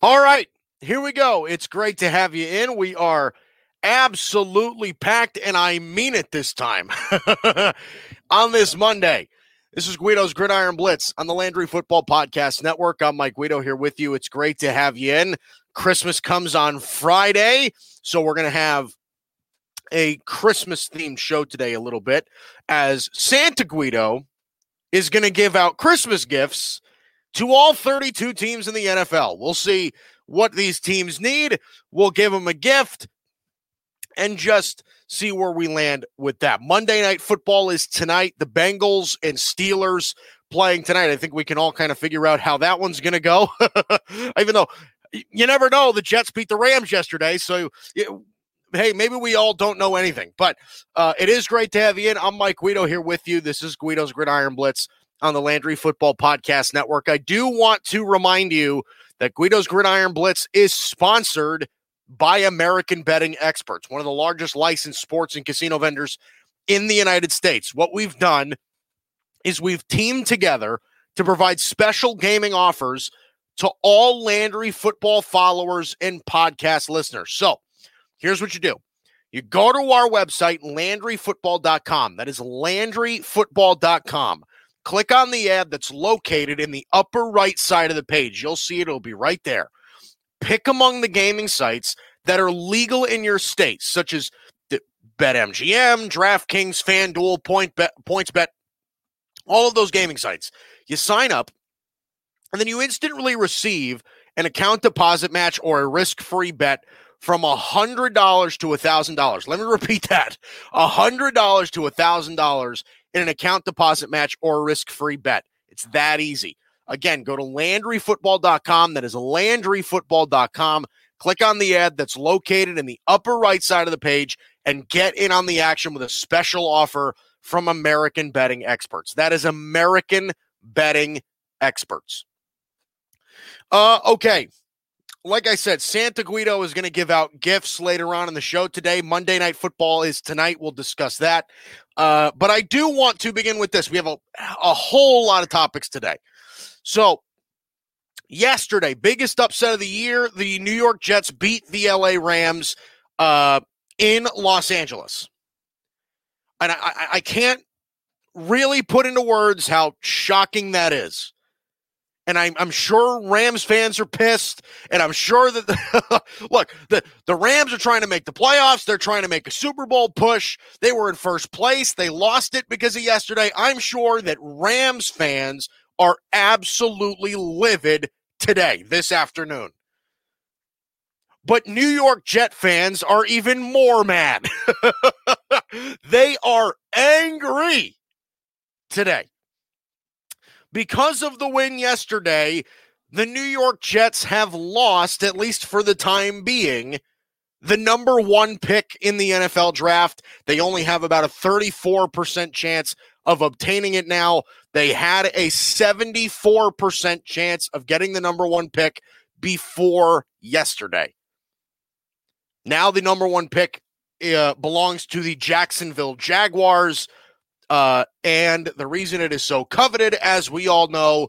All right, here we go. It's great to have you in. We are absolutely packed, and I mean it this time on this Monday. This is Guido's Gridiron Blitz on the Landry Football Podcast Network. I'm Mike Guido here with you. It's great to have you in. Christmas comes on Friday, so we're going to have a Christmas themed show today a little bit as Santa Guido is going to give out Christmas gifts to all 32 teams in the NFL. We'll see what these teams need. We'll give them a gift and just see where we land with that. Monday night football is tonight. The Bengals and Steelers playing tonight. I think we can all kind of figure out how that one's going to go. Even though you never know, the Jets beat the Rams yesterday. So, hey, maybe we all don't know anything, but uh, it is great to have you in. I'm Mike Guido here with you. This is Guido's Gridiron Blitz on the Landry Football Podcast Network. I do want to remind you that Guido's Gridiron Blitz is sponsored by American Betting Experts, one of the largest licensed sports and casino vendors in the United States. What we've done is we've teamed together to provide special gaming offers to all Landry football followers and podcast listeners. So here's what you do. You go to our website, LandryFootball.com. That is LandryFootball.com. Click on the ad that's located in the upper right side of the page. You'll see it, it'll be right there. Pick among the gaming sites that are legal in your state, such as BetMGM, DraftKings, FanDuel, Point Bet, PointsBet, all of those gaming sites. You sign up, and then you instantly receive an account deposit match or a risk-free bet from $100 to $1,000. Let me repeat that. $100 to $1,000 in an account deposit match or a risk free bet. It's that easy. Again, go to LandryFootball.com. That is LandryFootball.com. Click on the ad that's located in the upper right side of the page and get in on the action with a special offer from American Betting Experts. That is American Betting Experts. Uh, okay, like I said, Santa Guido is going to give out gifts later on in the show today. Monday Night Football is tonight. We'll discuss that. Uh, but I do want to begin with this. We have a, a whole lot of topics today. So, yesterday, biggest upset of the year the New York Jets beat the LA Rams uh, in Los Angeles. And I, I can't really put into words how shocking that is and I'm, I'm sure Rams fans are pissed. And I'm sure that the, look, the, the Rams are trying to make the playoffs. They're trying to make a Super Bowl push. They were in first place. They lost it because of yesterday. I'm sure that Rams fans are absolutely livid today, this afternoon. But New York Jet fans are even more mad. they are angry today. Because of the win yesterday, the New York Jets have lost, at least for the time being, the number one pick in the NFL draft. They only have about a 34% chance of obtaining it now. They had a 74% chance of getting the number one pick before yesterday. Now, the number one pick uh, belongs to the Jacksonville Jaguars. Uh, and the reason it is so coveted, as we all know,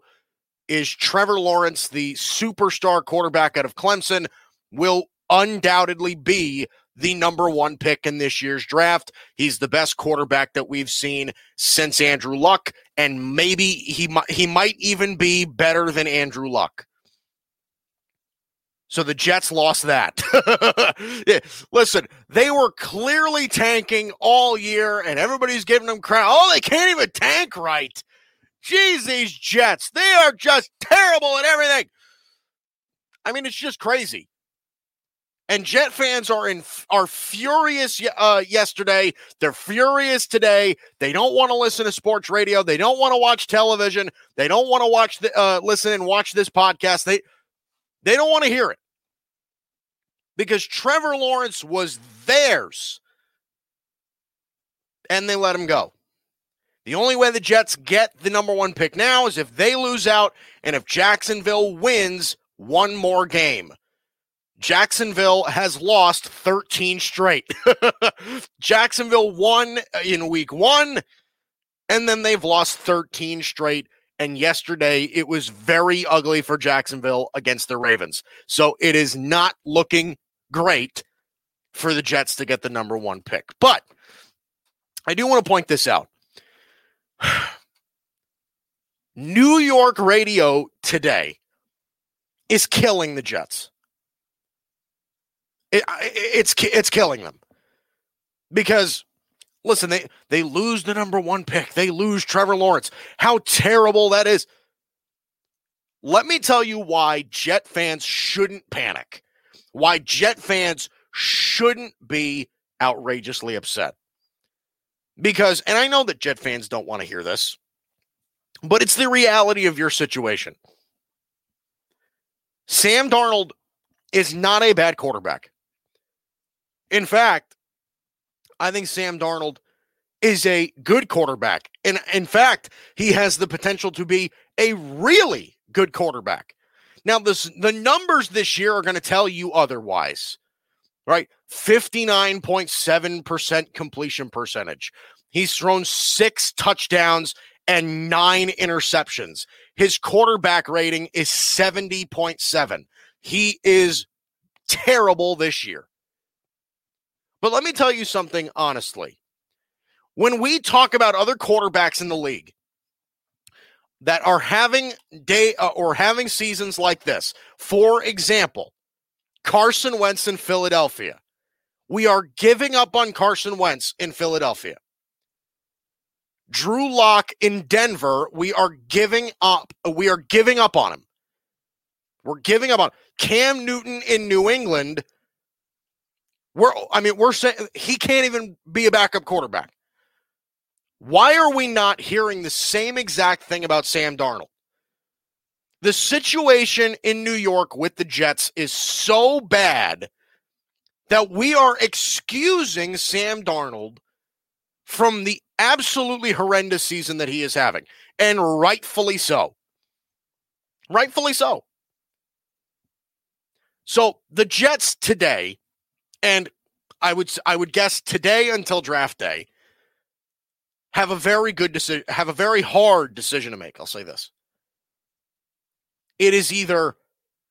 is Trevor Lawrence, the superstar quarterback out of Clemson, will undoubtedly be the number one pick in this year's draft. He's the best quarterback that we've seen since Andrew Luck, and maybe he might he might even be better than Andrew Luck. So the Jets lost that. Listen, they were clearly tanking all year, and everybody's giving them credit. Oh, they can't even tank right. Jeez, these Jets, they are just terrible at everything. I mean, it's just crazy. And Jet fans are in are furious uh, yesterday. They're furious today. They don't want to listen to sports radio. They don't want to watch television. They don't want to watch the uh, listen and watch this podcast. They they don't want to hear it because Trevor Lawrence was theirs and they let him go. The only way the Jets get the number one pick now is if they lose out and if Jacksonville wins one more game. Jacksonville has lost 13 straight. Jacksonville won in week one, and then they've lost 13 straight And yesterday, it was very ugly for Jacksonville against the Ravens. So it is not looking great for the Jets to get the number one pick. But I do want to point this out. New York radio today is killing the Jets. It, it's it's killing them because listen, they they lose the number one pick. They lose Trevor Lawrence. How terrible that is. Let me tell you why Jet fans shouldn't panic. Why Jet fans shouldn't be outrageously upset. Because, and I know that Jet fans don't want to hear this, but it's the reality of your situation. Sam Darnold is not a bad quarterback. In fact, I think Sam Darnold is a good quarterback. And in fact, he has the potential to be a really good quarterback. Now, this, the numbers this year are going to tell you otherwise, right? 59.7% completion percentage. He's thrown six touchdowns and nine interceptions. His quarterback rating is 70.7. He is terrible this year. But let me tell you something honestly. When we talk about other quarterbacks in the league that are having day uh, or having seasons like this, for example, Carson Wentz in Philadelphia, we are giving up on Carson Wentz in Philadelphia. Drew Lock in Denver, we are giving up. We are giving up on him. We're giving up on Cam Newton in New England. We're, I mean, we're saying he can't even be a backup quarterback. Why are we not hearing the same exact thing about Sam Darnold? The situation in New York with the Jets is so bad that we are excusing Sam Darnold from the absolutely horrendous season that he is having, and rightfully so. Rightfully so. So the Jets today, and I would I would guess today until draft day, have a very good decision, have a very hard decision to make. I'll say this. It is either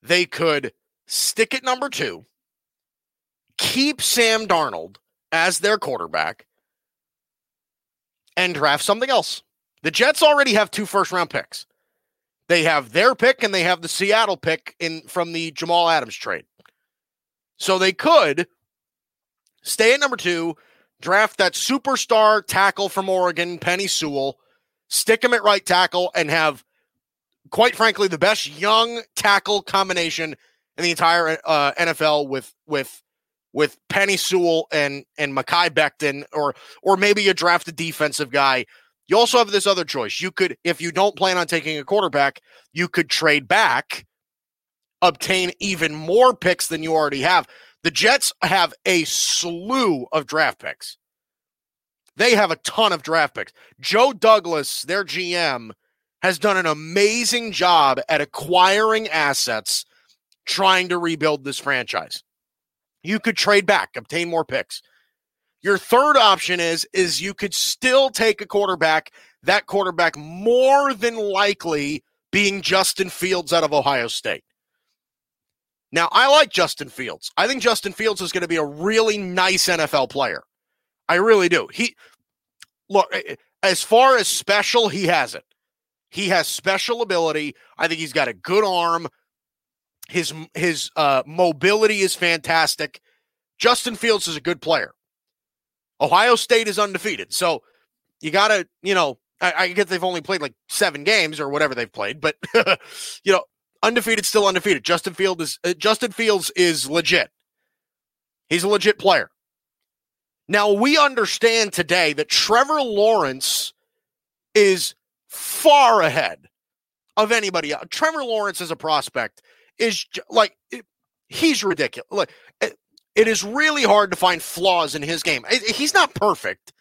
they could stick at number two, keep Sam Darnold as their quarterback, and draft something else. The Jets already have two first round picks. They have their pick and they have the Seattle pick in from the Jamal Adams trade. So they could stay at number two, draft that superstar tackle from Oregon, Penny Sewell, stick him at right tackle, and have, quite frankly, the best young tackle combination in the entire uh, NFL with with with Penei Sewell and and Mekhi Becton, or or maybe you draft a defensive guy. You also have this other choice. You could, if you don't plan on taking a quarterback, you could trade back, obtain even more picks than you already have. The Jets have a slew of draft picks. They have a ton of draft picks. Joe Douglas, their GM, has done an amazing job at acquiring assets trying to rebuild this franchise. You could trade back, obtain more picks. Your third option is is you could still take a quarterback, that quarterback more than likely being Justin Fields out of Ohio State. Now, I like Justin Fields. I think Justin Fields is going to be a really nice NFL player. I really do. He look as far as special, he has it. He has special ability. I think he's got a good arm. His his uh, mobility is fantastic. Justin Fields is a good player. Ohio State is undefeated, so you got to you know I, I guess they've only played like seven games or whatever they've played, but you know undefeated still undefeated. Justin Fields is uh, Justin Fields is legit. He's a legit player. Now we understand today that Trevor Lawrence is far ahead of anybody else. Trevor Lawrence as a prospect is like he's ridiculous. Like it is really hard to find flaws in his game. He's not perfect,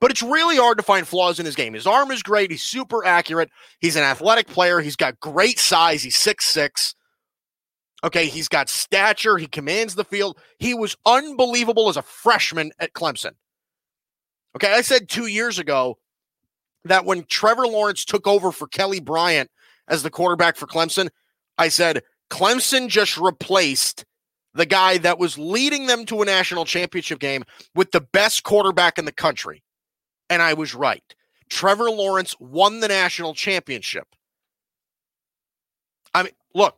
but it's really hard to find flaws in his game. His arm is great. He's super accurate. He's an athletic player. He's got great size. He's six six. Okay, he's got stature. He commands the field. He was unbelievable as a freshman at Clemson. Okay, I said two years ago that when Trevor Lawrence took over for Kelly Bryant as the quarterback for Clemson, I said Clemson just replaced the guy that was leading them to a national championship game with the best quarterback in the country. And I was right. Trevor Lawrence won the national championship. I mean, look,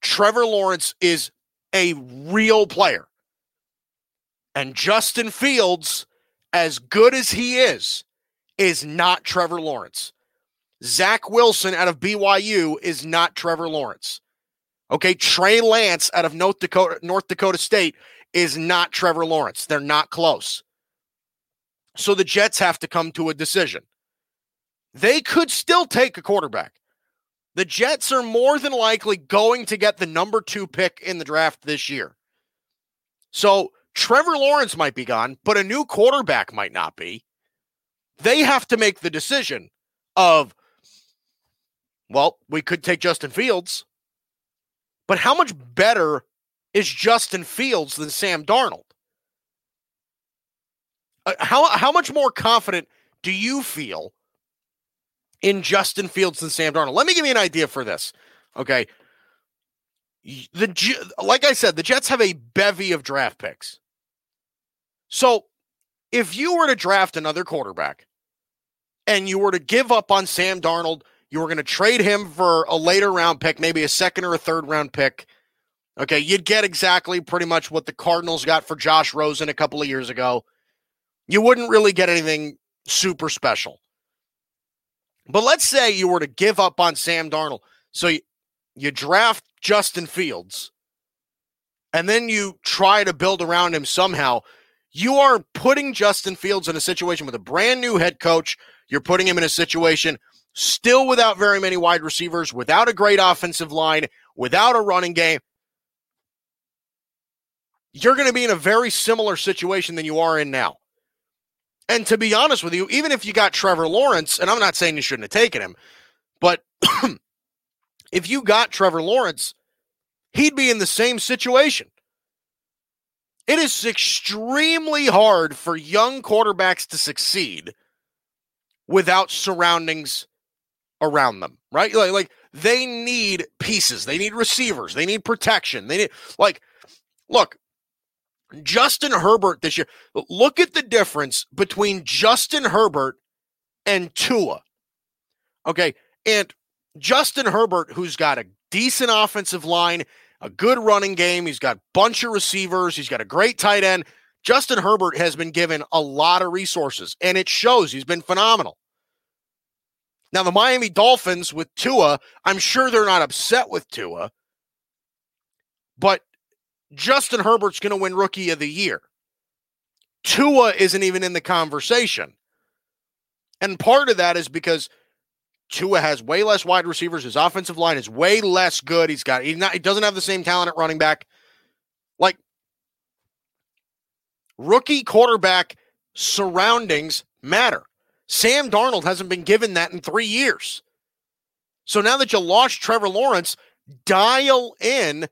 Trevor Lawrence is a real player. And Justin Fields, as good as he is, is not Trevor Lawrence. Zach Wilson out of BYU is not Trevor Lawrence. Okay, Trey Lance out of North Dakota, North Dakota State is not Trevor Lawrence. They're not close. So the Jets have to come to a decision. They could still take a quarterback. The Jets are more than likely going to get the number two pick in the draft this year. So Trevor Lawrence might be gone, but a new quarterback might not be. They have to make the decision of, well, we could take Justin Fields but how much better is Justin Fields than Sam Darnold? Uh, how how much more confident do you feel in Justin Fields than Sam Darnold? Let me give you an idea for this. Okay. The like I said, the Jets have a bevy of draft picks. So, if you were to draft another quarterback and you were to give up on Sam Darnold you were going to trade him for a later round pick, maybe a second or a third round pick. Okay, you'd get exactly pretty much what the Cardinals got for Josh Rosen a couple of years ago. You wouldn't really get anything super special. But let's say you were to give up on Sam Darnold. So you, you draft Justin Fields and then you try to build around him somehow. You are putting Justin Fields in a situation with a brand new head coach. You're putting him in a situation still without very many wide receivers, without a great offensive line, without a running game, you're going to be in a very similar situation than you are in now. And to be honest with you, even if you got Trevor Lawrence, and I'm not saying you shouldn't have taken him, but if you got Trevor Lawrence, he'd be in the same situation. It is extremely hard for young quarterbacks to succeed without surroundings around them, right? Like, like they need pieces, they need receivers, they need protection. They need like look, Justin Herbert this year. Look at the difference between Justin Herbert and Tua. Okay, and Justin Herbert, who's got a decent offensive line, a good running game, he's got a bunch of receivers, he's got a great tight end. Justin Herbert has been given a lot of resources, and it shows. He's been phenomenal. Now, the Miami Dolphins with Tua, I'm sure they're not upset with Tua, but Justin Herbert's going to win Rookie of the Year. Tua isn't even in the conversation. And part of that is because Tua has way less wide receivers. His offensive line is way less good. He's got, he's not, he doesn't have the same talent at running back. Like, rookie quarterback surroundings matter. Sam Darnold hasn't been given that in three years. So now that you lost Trevor Lawrence, dial in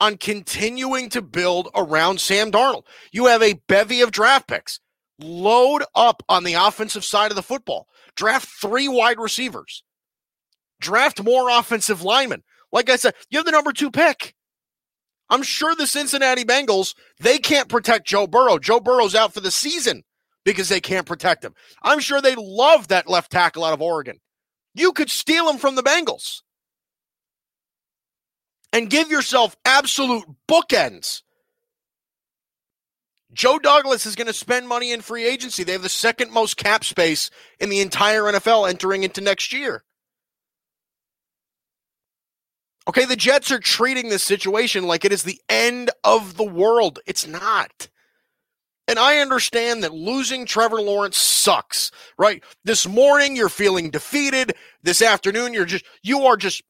on continuing to build around Sam Darnold. You have a bevy of draft picks. Load up on the offensive side of the football. Draft three wide receivers. Draft more offensive linemen. Like I said, you have the number two pick. I'm sure the Cincinnati Bengals, they can't protect Joe Burrow. Joe Burrow's out for the season because they can't protect him. I'm sure they love that left tackle out of Oregon. You could steal him from the Bengals and give yourself absolute bookends. Joe Douglas is going to spend money in free agency. They have the second most cap space in the entire NFL entering into next year. Okay, the Jets are treating this situation like it is the end of the world. It's not. And I understand that losing Trevor Lawrence sucks, right? This morning you're feeling defeated. This afternoon you're just you are just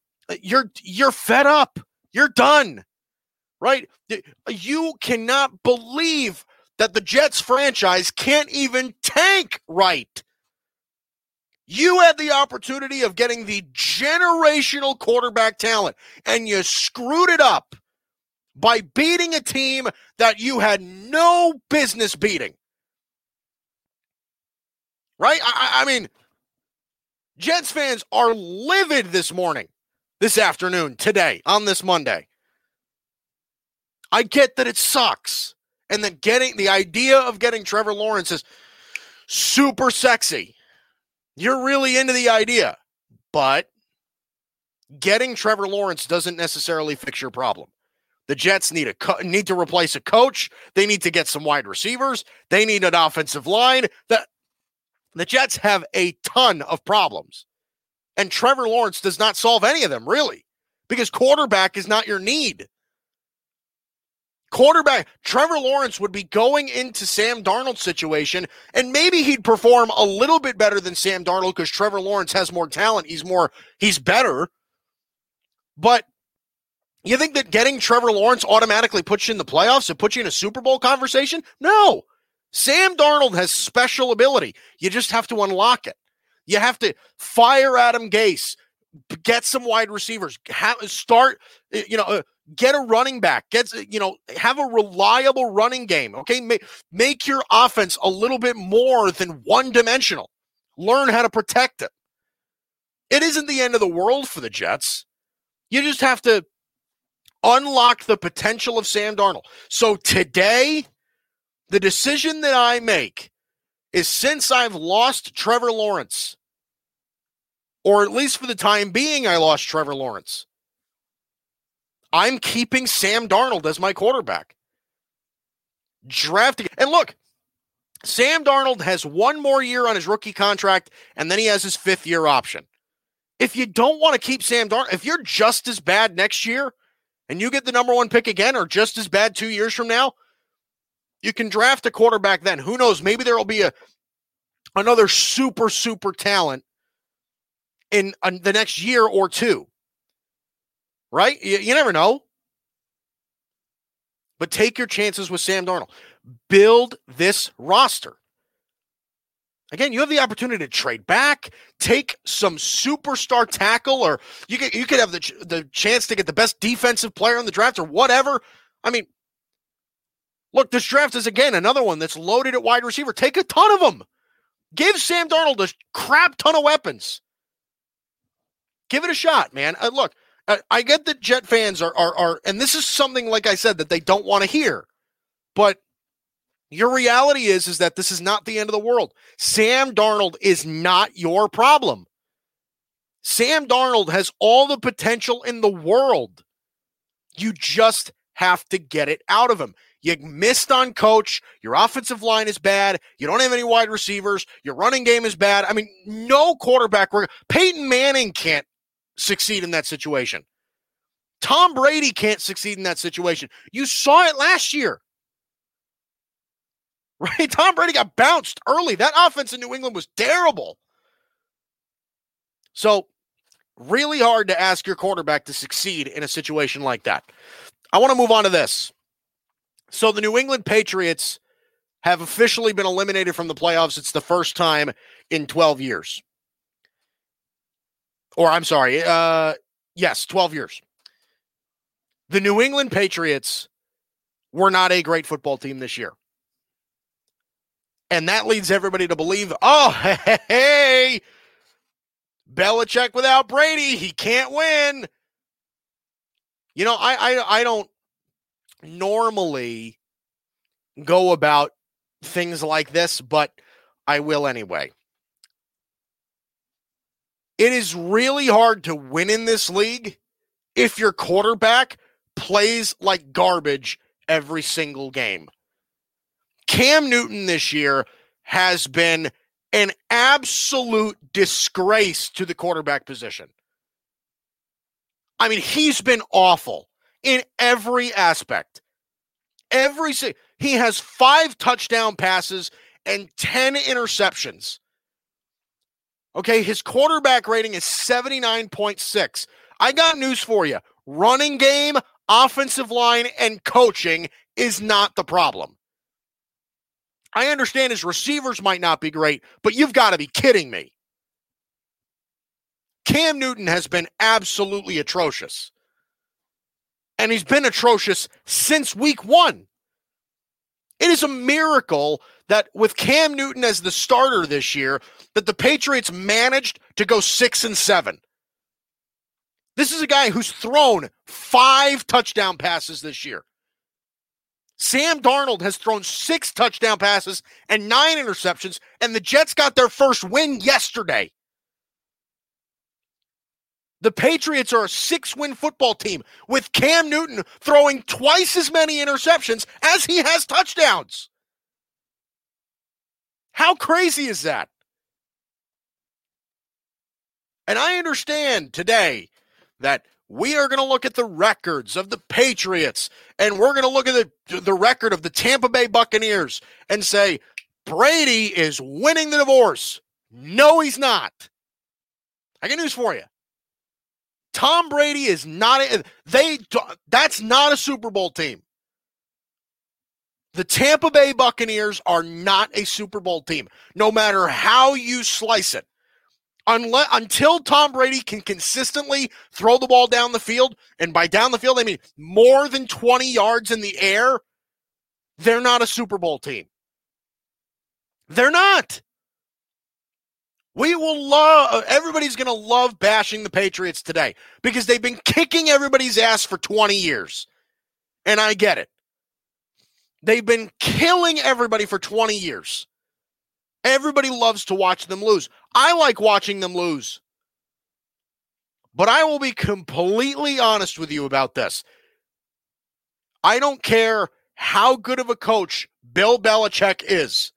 you're you're fed up. You're done. Right? You cannot believe that the Jets franchise can't even tank right. You had the opportunity of getting the generational quarterback talent and you screwed it up by beating a team that you had no business beating. Right? I, I mean, Jets fans are livid this morning, this afternoon, today, on this Monday. I get that it sucks. And that getting the idea of getting Trevor Lawrence is super sexy. You're really into the idea, but getting Trevor Lawrence doesn't necessarily fix your problem. The Jets need a co- need to replace a coach. They need to get some wide receivers. They need an offensive line. The the Jets have a ton of problems. And Trevor Lawrence does not solve any of them, really, because quarterback is not your need. Quarterback Trevor Lawrence would be going into Sam Darnold's situation, and maybe he'd perform a little bit better than Sam Darnold because Trevor Lawrence has more talent. He's more, he's better. But you think that getting Trevor Lawrence automatically puts you in the playoffs and puts you in a Super Bowl conversation? No. Sam Darnold has special ability. You just have to unlock it. You have to fire Adam Gase, get some wide receivers, have, start, you know, uh, get a running back, get you know, have a reliable running game. Okay, make, make your offense a little bit more than one dimensional. Learn how to protect it. It isn't the end of the world for the Jets. You just have to unlock the potential of Sam Darnold. So today, the decision that I make is since I've lost Trevor Lawrence, or at least for the time being, I lost Trevor Lawrence. I'm keeping Sam Darnold as my quarterback. Drafting. And look, Sam Darnold has one more year on his rookie contract, and then he has his fifth year option. If you don't want to keep Sam Darnold, if you're just as bad next year and you get the number one pick again, or just as bad two years from now, you can draft a quarterback then. Who knows? Maybe there will be a another super, super talent in uh, the next year or two right? You, you never know. But take your chances with Sam Darnold. Build this roster. Again, you have the opportunity to trade back, take some superstar tackle, or you could you could have the the chance to get the best defensive player in the draft, or whatever. I mean, look, this draft is again another one that's loaded at wide receiver. Take a ton of them. Give Sam Darnold a crap ton of weapons. Give it a shot, man. Uh, look, I get that Jet fans are, are are and this is something like I said that they don't want to hear. But your reality is is that this is not the end of the world. Sam Darnold is not your problem. Sam Darnold has all the potential in the world. You just have to get it out of him. You missed on coach. Your offensive line is bad. You don't have any wide receivers. Your running game is bad. I mean, no quarterback. Peyton Manning can't succeed in that situation. Tom Brady can't succeed in that situation. You saw it last year. Right? Tom Brady got bounced early. That offense in New England was terrible. So, really hard to ask your quarterback to succeed in a situation like that. I want to move on to this. So, the New England Patriots have officially been eliminated from the playoffs. It's the first time in 12 years or I'm sorry, uh, yes, 12 years. The New England Patriots were not a great football team this year. And that leads everybody to believe, oh, hey, hey, Belichick without Brady, he can't win. You know, I, I I don't normally go about things like this, but I will anyway. It is really hard to win in this league if your quarterback plays like garbage every single game. Cam Newton this year has been an absolute disgrace to the quarterback position. I mean, he's been awful in every aspect. Every he has 5 touchdown passes and 10 interceptions. Okay, his quarterback rating is 79.6. I got news for you. Running game, offensive line, and coaching is not the problem. I understand his receivers might not be great, but you've got to be kidding me. Cam Newton has been absolutely atrocious. And he's been atrocious since week one. It is a miracle that with Cam Newton as the starter this year, that the Patriots managed to go six and seven. This is a guy who's thrown five touchdown passes this year. Sam Darnold has thrown six touchdown passes and nine interceptions, and the Jets got their first win yesterday. The Patriots are a six win football team with Cam Newton throwing twice as many interceptions as he has touchdowns. How crazy is that? And I understand today that we are going to look at the records of the Patriots and we're going to look at the, the record of the Tampa Bay Buccaneers and say, Brady is winning the divorce. No, he's not. I got news for you. Tom Brady is not a, they that's not a Super Bowl team. The Tampa Bay Buccaneers are not a Super Bowl team, no matter how you slice it. Unless, until Tom Brady can consistently throw the ball down the field, and by down the field, I mean more than 20 yards in the air, they're not a Super Bowl team. They're not. We will love, everybody's going to love bashing the Patriots today because they've been kicking everybody's ass for 20 years. And I get it. They've been killing everybody for 20 years. Everybody loves to watch them lose. I like watching them lose. But I will be completely honest with you about this. I don't care how good of a coach Bill Belichick is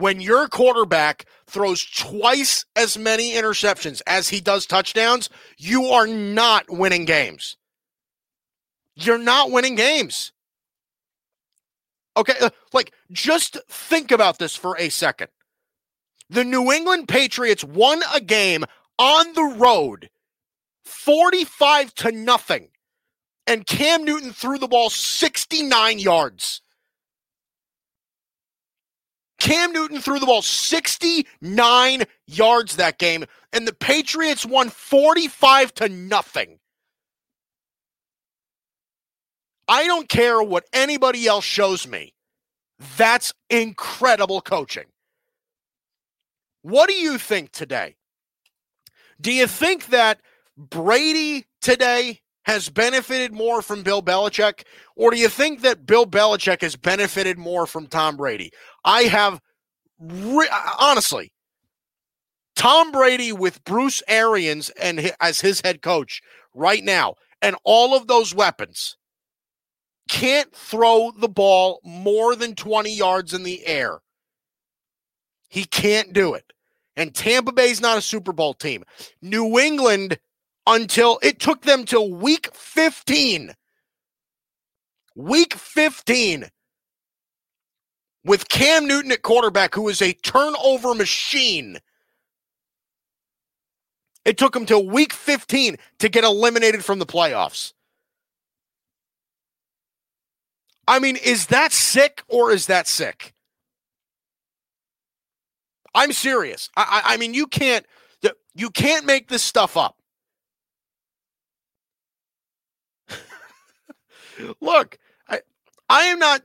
when your quarterback throws twice as many interceptions as he does touchdowns, you are not winning games. You're not winning games. Okay, uh, like just think about this for a second. The New England Patriots won a game on the road 45 to nothing and Cam Newton threw the ball 69 yards. Cam Newton threw the ball 69 yards that game, and the Patriots won 45 to nothing. I don't care what anybody else shows me. That's incredible coaching. What do you think today? Do you think that Brady today has benefited more from Bill Belichick, or do you think that Bill Belichick has benefited more from Tom Brady? I have, re- honestly, Tom Brady with Bruce Arians and as his head coach right now, and all of those weapons can't throw the ball more than 20 yards in the air. He can't do it. And Tampa Bay's not a Super Bowl team. New England until it took them till week 15. Week 15 with Cam Newton at quarterback, who is a turnover machine. It took him till week 15 to get eliminated from the playoffs. I mean, is that sick or is that sick? I'm serious. I, I, I mean, you can't you can't make this stuff up. Look, I I am not.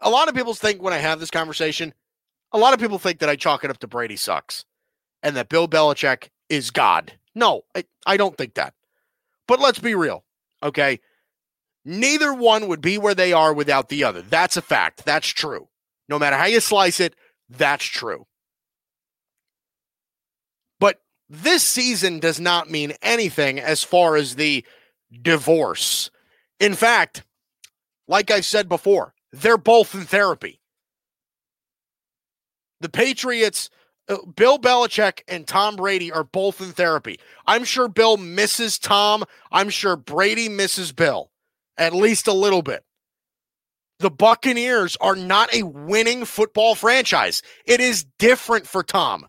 A lot of people think when I have this conversation, a lot of people think that I chalk it up to Brady sucks, and that Bill Belichick is God. No, I, I don't think that. But let's be real, okay? Neither one would be where they are without the other. That's a fact. That's true. No matter how you slice it, that's true. But this season does not mean anything as far as the divorce in fact, like I said before, they're both in therapy. The Patriots, uh, Bill Belichick and Tom Brady are both in therapy. I'm sure Bill misses Tom. I'm sure Brady misses Bill at least a little bit. The Buccaneers are not a winning football franchise. It is different for Tom.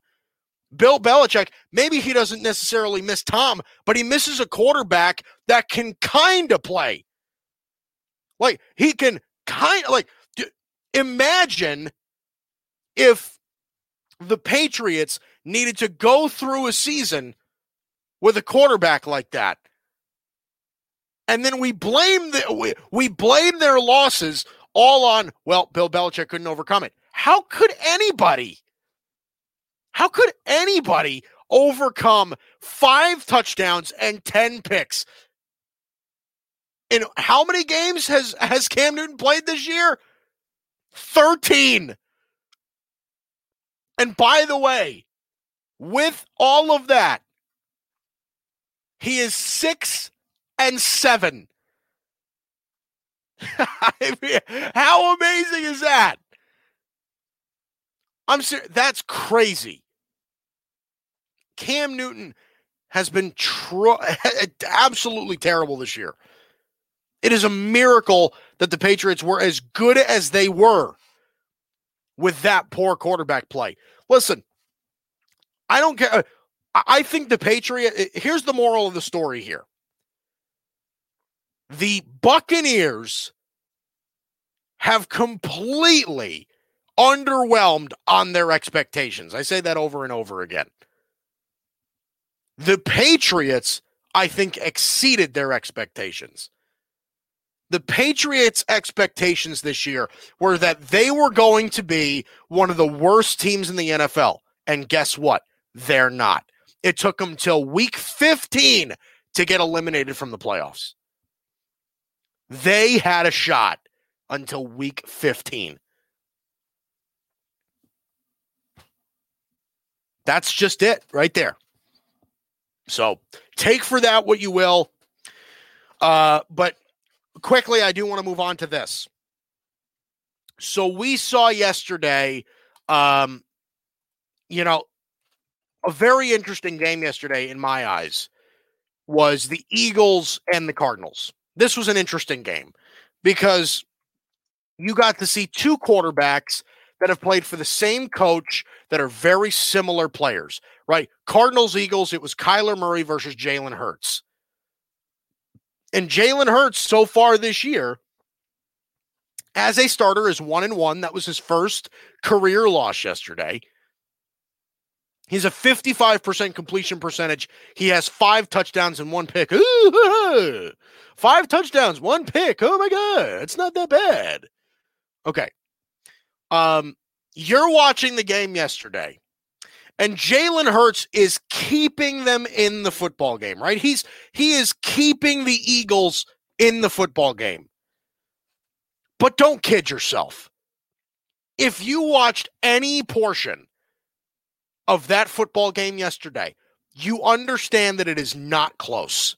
Bill Belichick, maybe he doesn't necessarily miss Tom, but he misses a quarterback that can kind of play. Like he can kind of like imagine if the Patriots needed to go through a season with a quarterback like that. And then we blame the we, we blame their losses all on, well, Bill Belichick couldn't overcome it. How could anybody? How could anybody overcome five touchdowns and 10 picks? In how many games has, has Cam Newton played this year? 13. And by the way, with all of that, he is six and seven. how amazing is that? I'm serious. That's crazy. Cam Newton has been tr- absolutely terrible this year. It is a miracle that the Patriots were as good as they were with that poor quarterback play. Listen, I don't care. I think the Patriot. Here's the moral of the story here. The Buccaneers have completely underwhelmed on their expectations. I say that over and over again. The Patriots, I think, exceeded their expectations. The Patriots' expectations this year were that they were going to be one of the worst teams in the NFL. And guess what? They're not. It took them till week 15 to get eliminated from the playoffs. They had a shot until week 15. That's just it right there. So take for that what you will. Uh, but quickly, I do want to move on to this. So we saw yesterday, um, you know, a very interesting game yesterday in my eyes was the Eagles and the Cardinals. This was an interesting game because you got to see two quarterbacks that have played for the same coach that are very similar players, right? Cardinals, Eagles, it was Kyler Murray versus Jalen Hurts. And Jalen Hurts so far this year, as a starter, is one and one. That was his first career loss yesterday. He's a 55% completion percentage. He has five touchdowns and one pick. Five touchdowns, one pick. Oh my God. It's not that bad. Okay. Um, you're watching the game yesterday, and Jalen Hurts is keeping them in the football game, right? He's he is keeping the Eagles in the football game. But don't kid yourself. If you watched any portion of that football game yesterday, you understand that it is not close.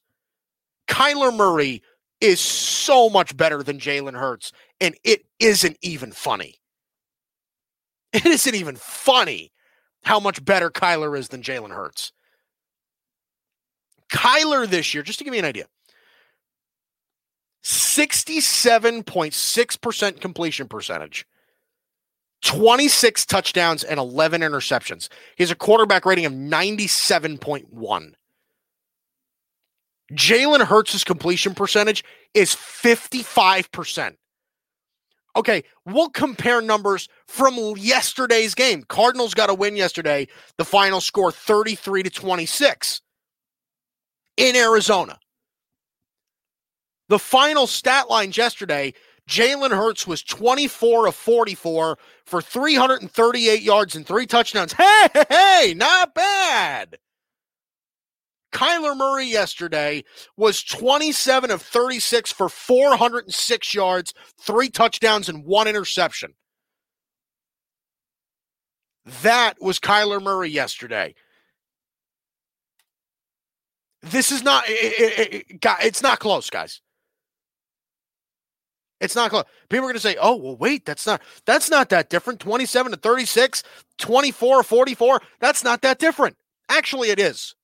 Kyler Murray is so much better than Jalen Hurts, and it isn't even funny. It isn't even funny how much better Kyler is than Jalen Hurts. Kyler this year, just to give you an idea, 67.6% completion percentage, 26 touchdowns, and 11 interceptions. He has a quarterback rating of 97.1. Jalen Hurts' completion percentage is 55%. Okay, we'll compare numbers from yesterday's game. Cardinals got a win yesterday. The final score 33 to 26 in Arizona. The final stat lines yesterday Jalen Hurts was 24 of 44 for 338 yards and three touchdowns. Hey, hey, hey, not bad. Kyler Murray yesterday was 27 of 36 for 406 yards, three touchdowns, and one interception. That was Kyler Murray yesterday. This is not, it, it, it, it's not close, guys. It's not close. People are going to say, "Oh, well, wait, that's not that's not that different. 27 to 36, 24 44, that's not that different." Actually, it is.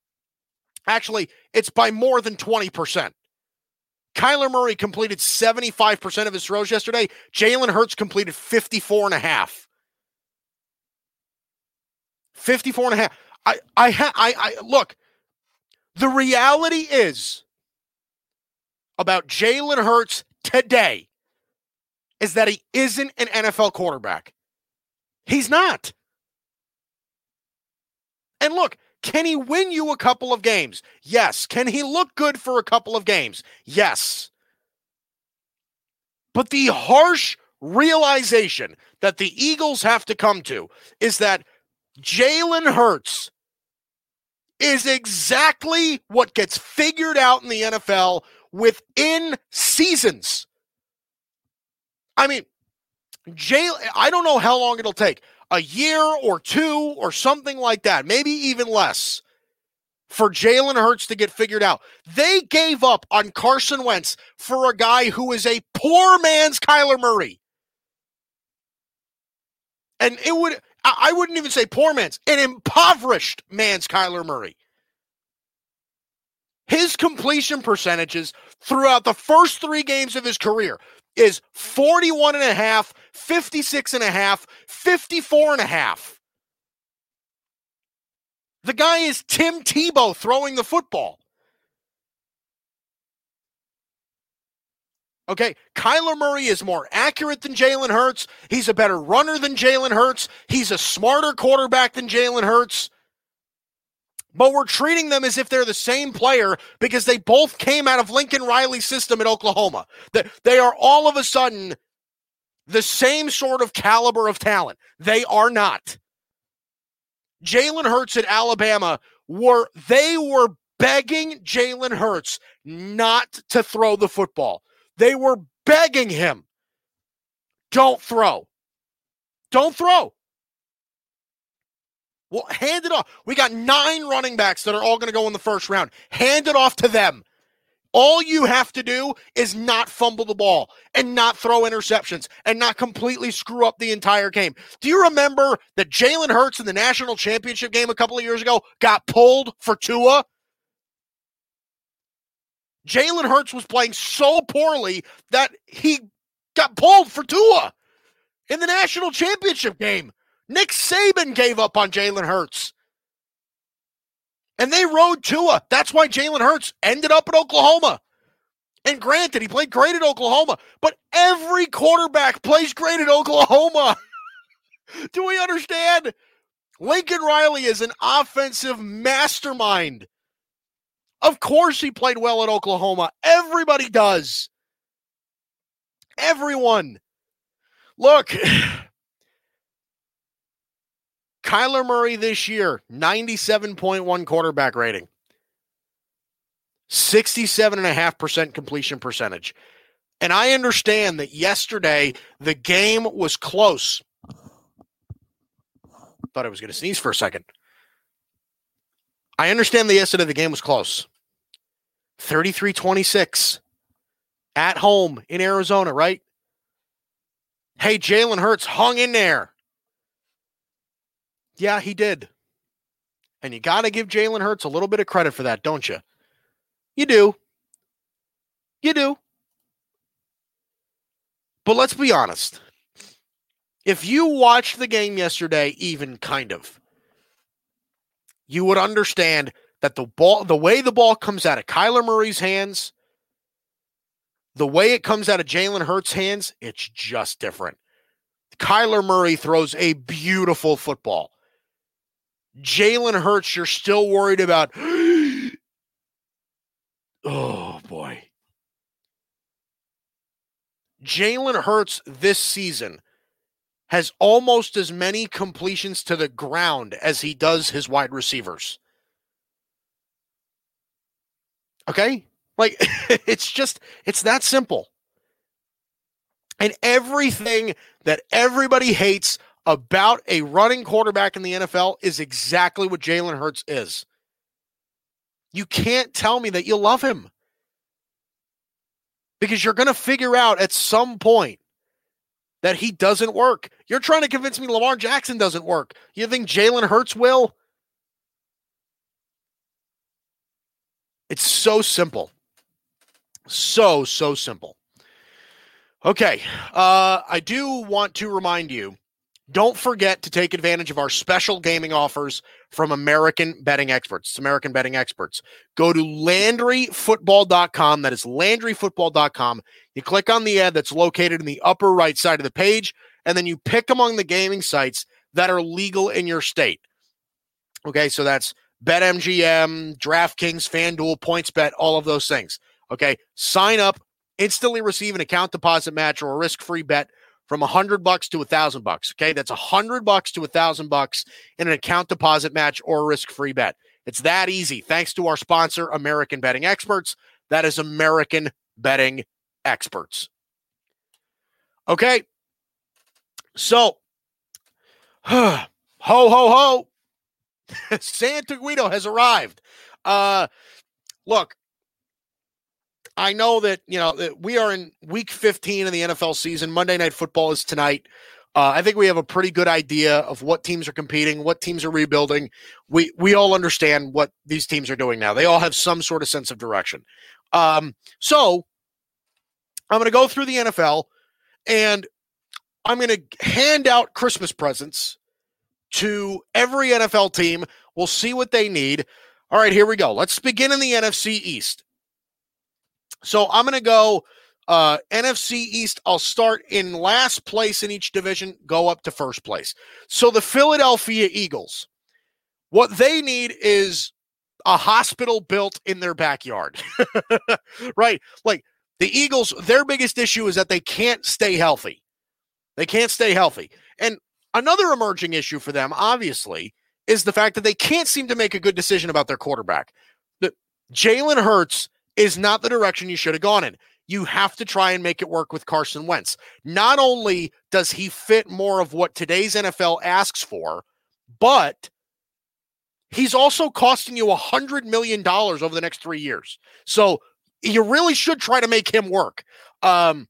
Actually, it's by more than 20%. Kyler Murray completed 75% of his throws yesterday. Jalen Hurts completed 54 and a half. 54 and a half. I I ha, I I look. The reality is about Jalen Hurts today is that he isn't an NFL quarterback. He's not. And look, can he win you a couple of games? Yes. Can he look good for a couple of games? Yes. But the harsh realization that the Eagles have to come to is that Jalen Hurts is exactly what gets figured out in the NFL within seasons. I mean, Jay, I don't know how long it'll take a year or two or something like that, maybe even less for Jalen Hurts to get figured out. They gave up on Carson Wentz for a guy who is a poor man's Kyler Murray. And it would, I wouldn't even say poor man's, an impoverished man's Kyler Murray. His completion percentages throughout the first three games of his career is 41 and a half, 56 and a half, 54 and a half. The guy is Tim Tebow throwing the football. Okay, Kyler Murray is more accurate than Jalen Hurts. He's a better runner than Jalen Hurts. He's a smarter quarterback than Jalen Hurts. But we're treating them as if they're the same player because they both came out of Lincoln Riley's system at Oklahoma. That they are all of a sudden the same sort of caliber of talent. They are not. Jalen Hurts at Alabama were they were begging Jalen Hurts not to throw the football. They were begging him, don't throw. Don't throw. Well, hand it off. We got nine running backs that are all going to go in the first round. Hand it off to them. All you have to do is not fumble the ball and not throw interceptions and not completely screw up the entire game. Do you remember that Jalen Hurts in the national championship game a couple of years ago got pulled for Tua? Jalen Hurts was playing so poorly that he got pulled for Tua in the national championship game. Nick Saban gave up on Jalen Hurts. And they rode Tua. That's why Jalen Hurts ended up at Oklahoma. And granted, he played great at Oklahoma, but every quarterback plays great at Oklahoma. Do we understand? Lincoln Riley is an offensive mastermind. Of course, he played well at Oklahoma. Everybody does. Everyone. Look, Kyler Murray this year, 97.1 quarterback rating, 67.5% completion percentage. And I understand that yesterday the game was close. Thought I was going to sneeze for a second. I understand that yesterday the game was close. 33 26 at home in Arizona, right? Hey, Jalen Hurts hung in there. Yeah, he did. And you got to give Jalen Hurts a little bit of credit for that, don't you? You do. You do. But let's be honest. If you watched the game yesterday, even kind of, you would understand that the ball, the way the ball comes out of Kyler Murray's hands, the way it comes out of Jalen Hurts' hands, it's just different. Kyler Murray throws a beautiful football. Jalen Hurts, you're still worried about. oh, boy. Jalen Hurts this season has almost as many completions to the ground as he does his wide receivers. Okay? Like, it's just, it's that simple. And everything that everybody hates about a running quarterback in the NFL is exactly what Jalen Hurts is. You can't tell me that you love him because you're going to figure out at some point that he doesn't work. You're trying to convince me Lamar Jackson doesn't work. You think Jalen Hurts will? It's so simple. So, so simple. Okay. Uh, I do want to remind you don't forget to take advantage of our special gaming offers from American Betting Experts. It's American Betting Experts. Go to LandryFootball.com. That is LandryFootball.com. You click on the ad that's located in the upper right side of the page, and then you pick among the gaming sites that are legal in your state. Okay, so that's BetMGM, DraftKings, FanDuel, PointsBet, all of those things. Okay, sign up, instantly receive an account deposit match or a risk free bet from a hundred bucks to a thousand bucks. Okay, that's a hundred bucks to a thousand bucks in an account deposit match or risk free bet. It's that easy. Thanks to our sponsor, American Betting Experts. That is American Betting Experts. Okay, so ho ho ho, Santa Guido has arrived. Uh, look, I know that you know that we are in week 15 of the NFL season. Monday Night Football is tonight. Uh, I think we have a pretty good idea of what teams are competing, what teams are rebuilding. We we all understand what these teams are doing now. They all have some sort of sense of direction. Um, so I'm going to go through the NFL, and I'm going to hand out Christmas presents to every NFL team. We'll see what they need. All right, here we go. Let's begin in the NFC East. So I'm going to go uh, NFC East. I'll start in last place in each division, go up to first place. So the Philadelphia Eagles, what they need is a hospital built in their backyard, right? Like the Eagles, their biggest issue is that they can't stay healthy. They can't stay healthy. And another emerging issue for them, obviously, is the fact that they can't seem to make a good decision about their quarterback. Jalen Hurts is not the direction you should have gone in. You have to try and make it work with Carson Wentz. Not only does he fit more of what today's NFL asks for, but he's also costing you a $100 million over the next three years. So you really should try to make him work. Um,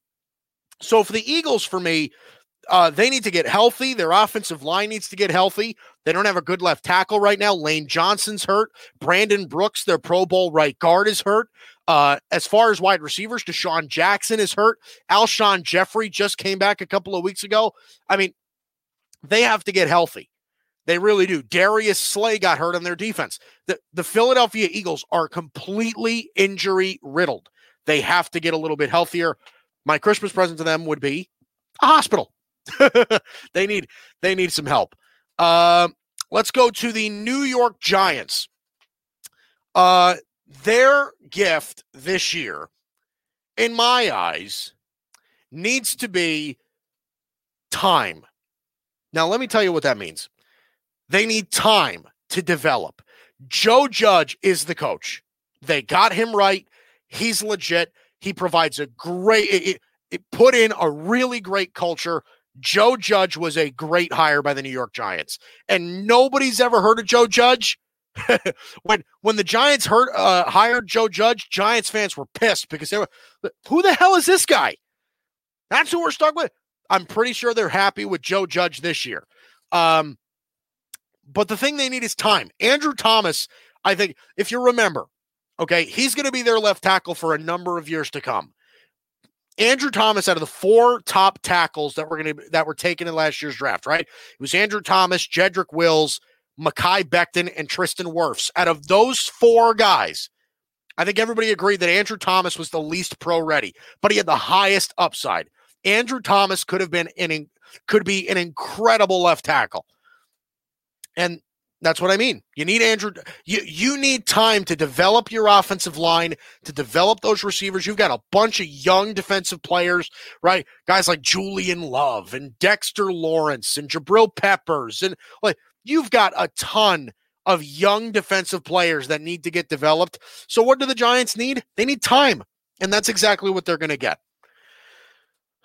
so for the Eagles, for me, uh, they need to get healthy. Their offensive line needs to get healthy. They don't have a good left tackle right now. Lane Johnson's hurt. Brandon Brooks, their Pro Bowl right guard, is hurt. Uh, as far as wide receivers, DeSean Jackson is hurt. Alshon Jeffery just came back a couple of weeks ago. I mean, they have to get healthy. They really do. Darius Slay got hurt on their defense. The, the Philadelphia Eagles are completely injury riddled. They have to get a little bit healthier. My Christmas present to them would be a hospital. they need they need some help. Uh, let's go to the New York Giants. Uh, their gift this year, in my eyes, needs to be time. Now, let me tell you what that means. They need time to develop. Joe Judge is the coach. They got him right. He's legit. He provides a great, it, it put in a really great culture. Joe Judge was a great hire by the New York Giants, and nobody's ever heard of Joe Judge. when when the Giants heard uh, hired Joe Judge, Giants fans were pissed because they were, who the hell is this guy? That's who we're stuck with. I'm pretty sure they're happy with Joe Judge this year. Um, but the thing they need is time. Andrew Thomas, I think, if you remember, okay, he's going to be their left tackle for a number of years to come. Andrew Thomas out of the four top tackles that were going to that were taken in last year's draft, right? It was Andrew Thomas, Jedrick Wills, Mekhi Becton, and Tristan Wirfs. Out of those four guys, I think everybody agreed that Andrew Thomas was the least pro ready, but he had the highest upside. Andrew Thomas could have been an could be an incredible left tackle. And that's what I mean. You need Andrew. You you need time to develop your offensive line, to develop those receivers. You've got a bunch of young defensive players, right? Guys like Julian Love and Dexter Lawrence and Jabril Peppers, and like you've got a ton of young defensive players that need to get developed. So what do the Giants need? They need time, and that's exactly what they're going to get.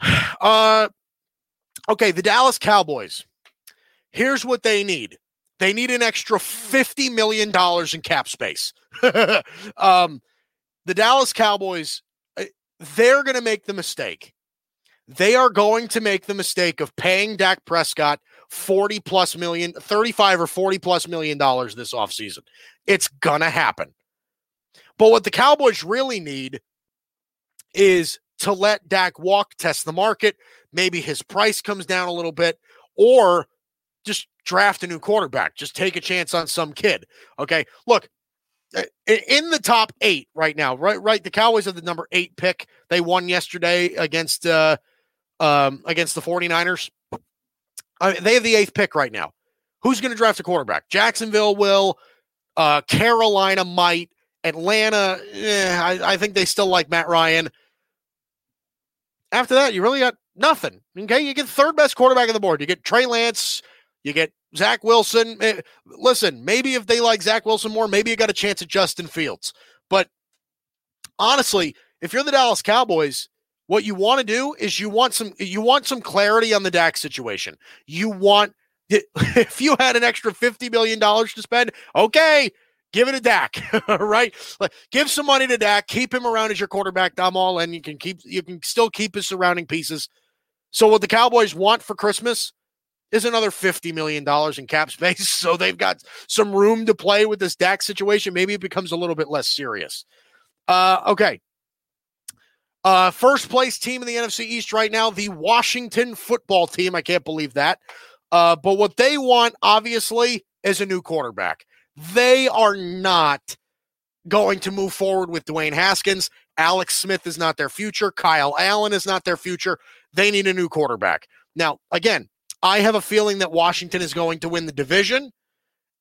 Uh, okay, the Dallas Cowboys. Here's what they need they need an extra $50 million in cap space. um, the Dallas Cowboys, uh, they're going to make the mistake. They are going to make the mistake of paying Dak Prescott 40 plus million, 35 or 40 plus million dollars this offseason. It's going to happen. But what the Cowboys really need is to let Dak walk, test the market. Maybe his price comes down a little bit, or just draft a new quarterback. Just take a chance on some kid. Okay. Look, in the top eight right now, right? Right. The Cowboys are the number eight pick. They won yesterday against uh um against the 49ers. I mean, they have the eighth pick right now. Who's going to draft a quarterback? Jacksonville will. Uh, Carolina might. Atlanta, eh, I, I think they still like Matt Ryan. after that, you really got nothing. Okay, you get third best quarterback on the board. You get Trey Lance, you get Zach Wilson. Eh, listen, maybe if they like Zach Wilson more, maybe you got a chance at Justin Fields. But honestly, if you're the Dallas Cowboys, what you want to do is you want some you want some clarity on the Dak situation. You want if you had an extra $50 million to spend, okay, give it to Dak, right? Like, give some money to Dak, keep him around as your quarterback, Dom all, and you can keep you can still keep his surrounding pieces. So what the Cowboys want for Christmas is another $50 million in cap space. So they've got some room to play with this Dak situation. Maybe it becomes a little bit less serious. Uh, okay. Uh, first place team in the NFC East right now, the Washington football team. I can't believe that. Uh, but what they want, obviously, is a new quarterback. They are not going to move forward with Dwayne Haskins. Alex Smith is not their future. Kyle Allen is not their future. They need a new quarterback. Now, again, I have a feeling that Washington is going to win the division.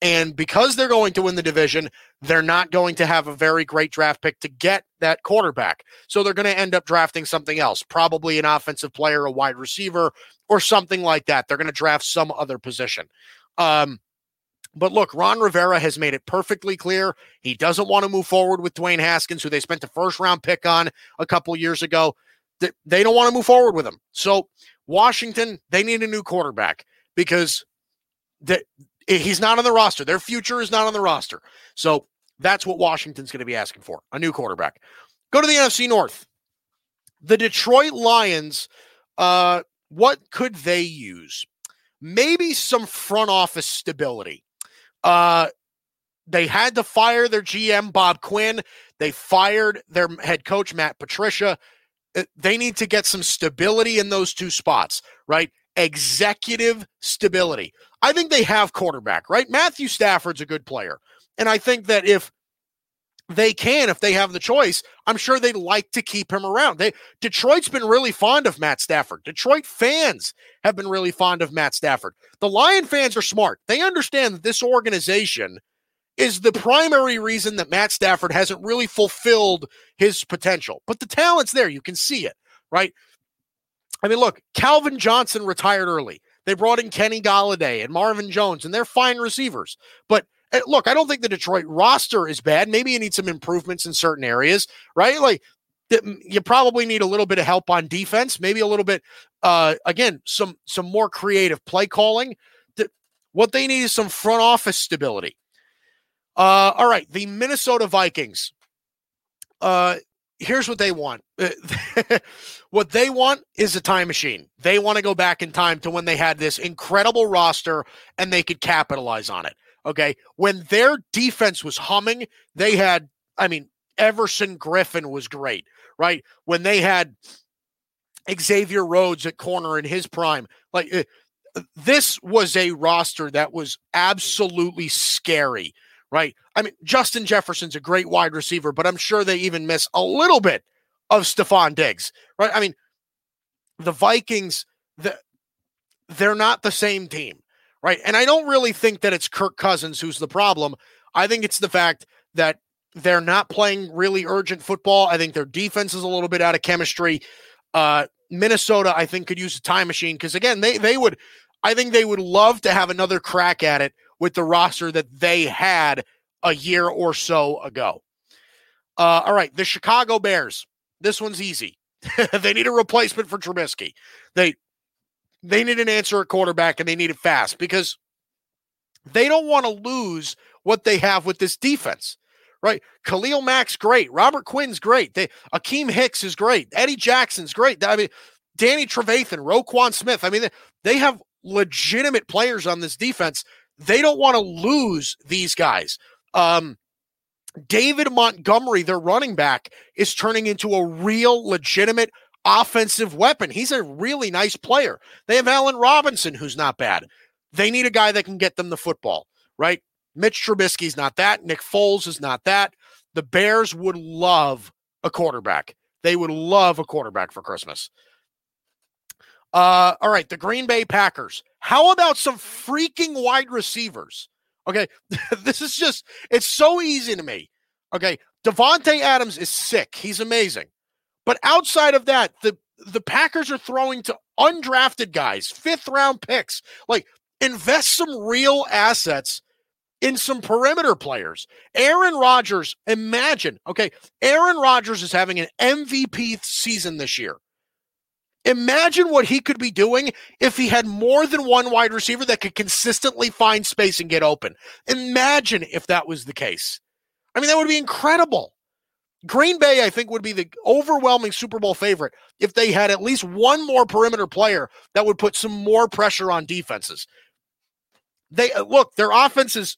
And because they're going to win the division, they're not going to have a very great draft pick to get that quarterback. So they're going to end up drafting something else, probably an offensive player, a wide receiver, or something like that. They're going to draft some other position. Um, but look, Ron Rivera has made it perfectly clear he doesn't want to move forward with Dwayne Haskins, who they spent a first round pick on a couple years ago. They don't want to move forward with him. So Washington, they need a new quarterback because the, he's not on the roster. Their future is not on the roster. So that's what Washington's going to be asking for a new quarterback. Go to the NFC North. The Detroit Lions, uh, what could they use? Maybe some front office stability. Uh, they had to fire their GM, Bob Quinn. They fired their head coach, Matt Patricia. Uh, they need to get some stability in those two spots, right? Executive stability. I think they have quarterback, right? Matthew Stafford's a good player. And I think that if they can if they have the choice. I'm sure they'd like to keep him around. They Detroit's been really fond of Matt Stafford. Detroit fans have been really fond of Matt Stafford. The Lion fans are smart. They understand that this organization is the primary reason that Matt Stafford hasn't really fulfilled his potential. But the talent's there. You can see it, right? I mean, look, Calvin Johnson retired early. They brought in Kenny Golladay and Marvin Jones, and they're fine receivers. But – look, I don't think the Detroit roster is bad. Maybe you need some improvements in certain areas, right? Like you probably need a little bit of help on defense, maybe a little bit uh again, some some more creative play calling. What they need is some front office stability. Uh all right, the Minnesota Vikings. Uh here's what they want. what they want is a time machine. They want to go back in time to when they had this incredible roster and they could capitalize on it. Okay. When their defense was humming, they had, I mean, Everson Griffen was great, right? When they had Xavier Rhodes at corner in his prime, like uh, this was a roster that was absolutely scary, right? I mean, Justin Jefferson's a great wide receiver, but I'm sure they even miss a little bit of Stefon Diggs, right? I mean, the Vikings, the, they're not the same team right? And I don't really think that it's Kirk Cousins who's the problem. I think it's the fact that they're not playing really urgent football. I think their defense is a little bit out of chemistry. Uh, Minnesota, I think, could use a time machine because again, they they would, I think they would love to have another crack at it with the roster that they had a year or so ago. Uh, all right, the Chicago Bears. This one's easy. they need a replacement for Trubisky. They they need an answer at quarterback and they need it fast because they don't want to lose what they have with this defense. Right, Khalil Mack's great. Robert Quinn's great. They Akiem Hicks is great. Eddie Jackson's great. I mean, Danny Trevathan, Roquan Smith. I mean, they, they have legitimate players on this defense. They don't want to lose these guys. Um, David Montgomery, their running back, is turning into a real legitimate offensive weapon. He's a really nice player. They have Allen Robinson, who's not bad. They need a guy that can get them the football, right? Mitch Trubisky's not that. Nick Foles is not that. The Bears would love a quarterback. They would love a quarterback for Christmas. Uh, all right, the Green Bay Packers. How about some freaking wide receivers? Okay, this is just, it's so easy to me. Okay, Davante Adams is sick. He's amazing. But outside of that, the the Packers are throwing to undrafted guys, fifth round picks. Like, invest some real assets in some perimeter players. Aaron Rodgers, imagine, okay, Aaron Rodgers is having an MVP season this year. Imagine what he could be doing if he had more than one wide receiver that could consistently find space and get open. Imagine if that was the case. I mean, that would be incredible. Green Bay, I think, would be the overwhelming Super Bowl favorite if they had at least one more perimeter player that would put some more pressure on defenses. They uh, look, their offense is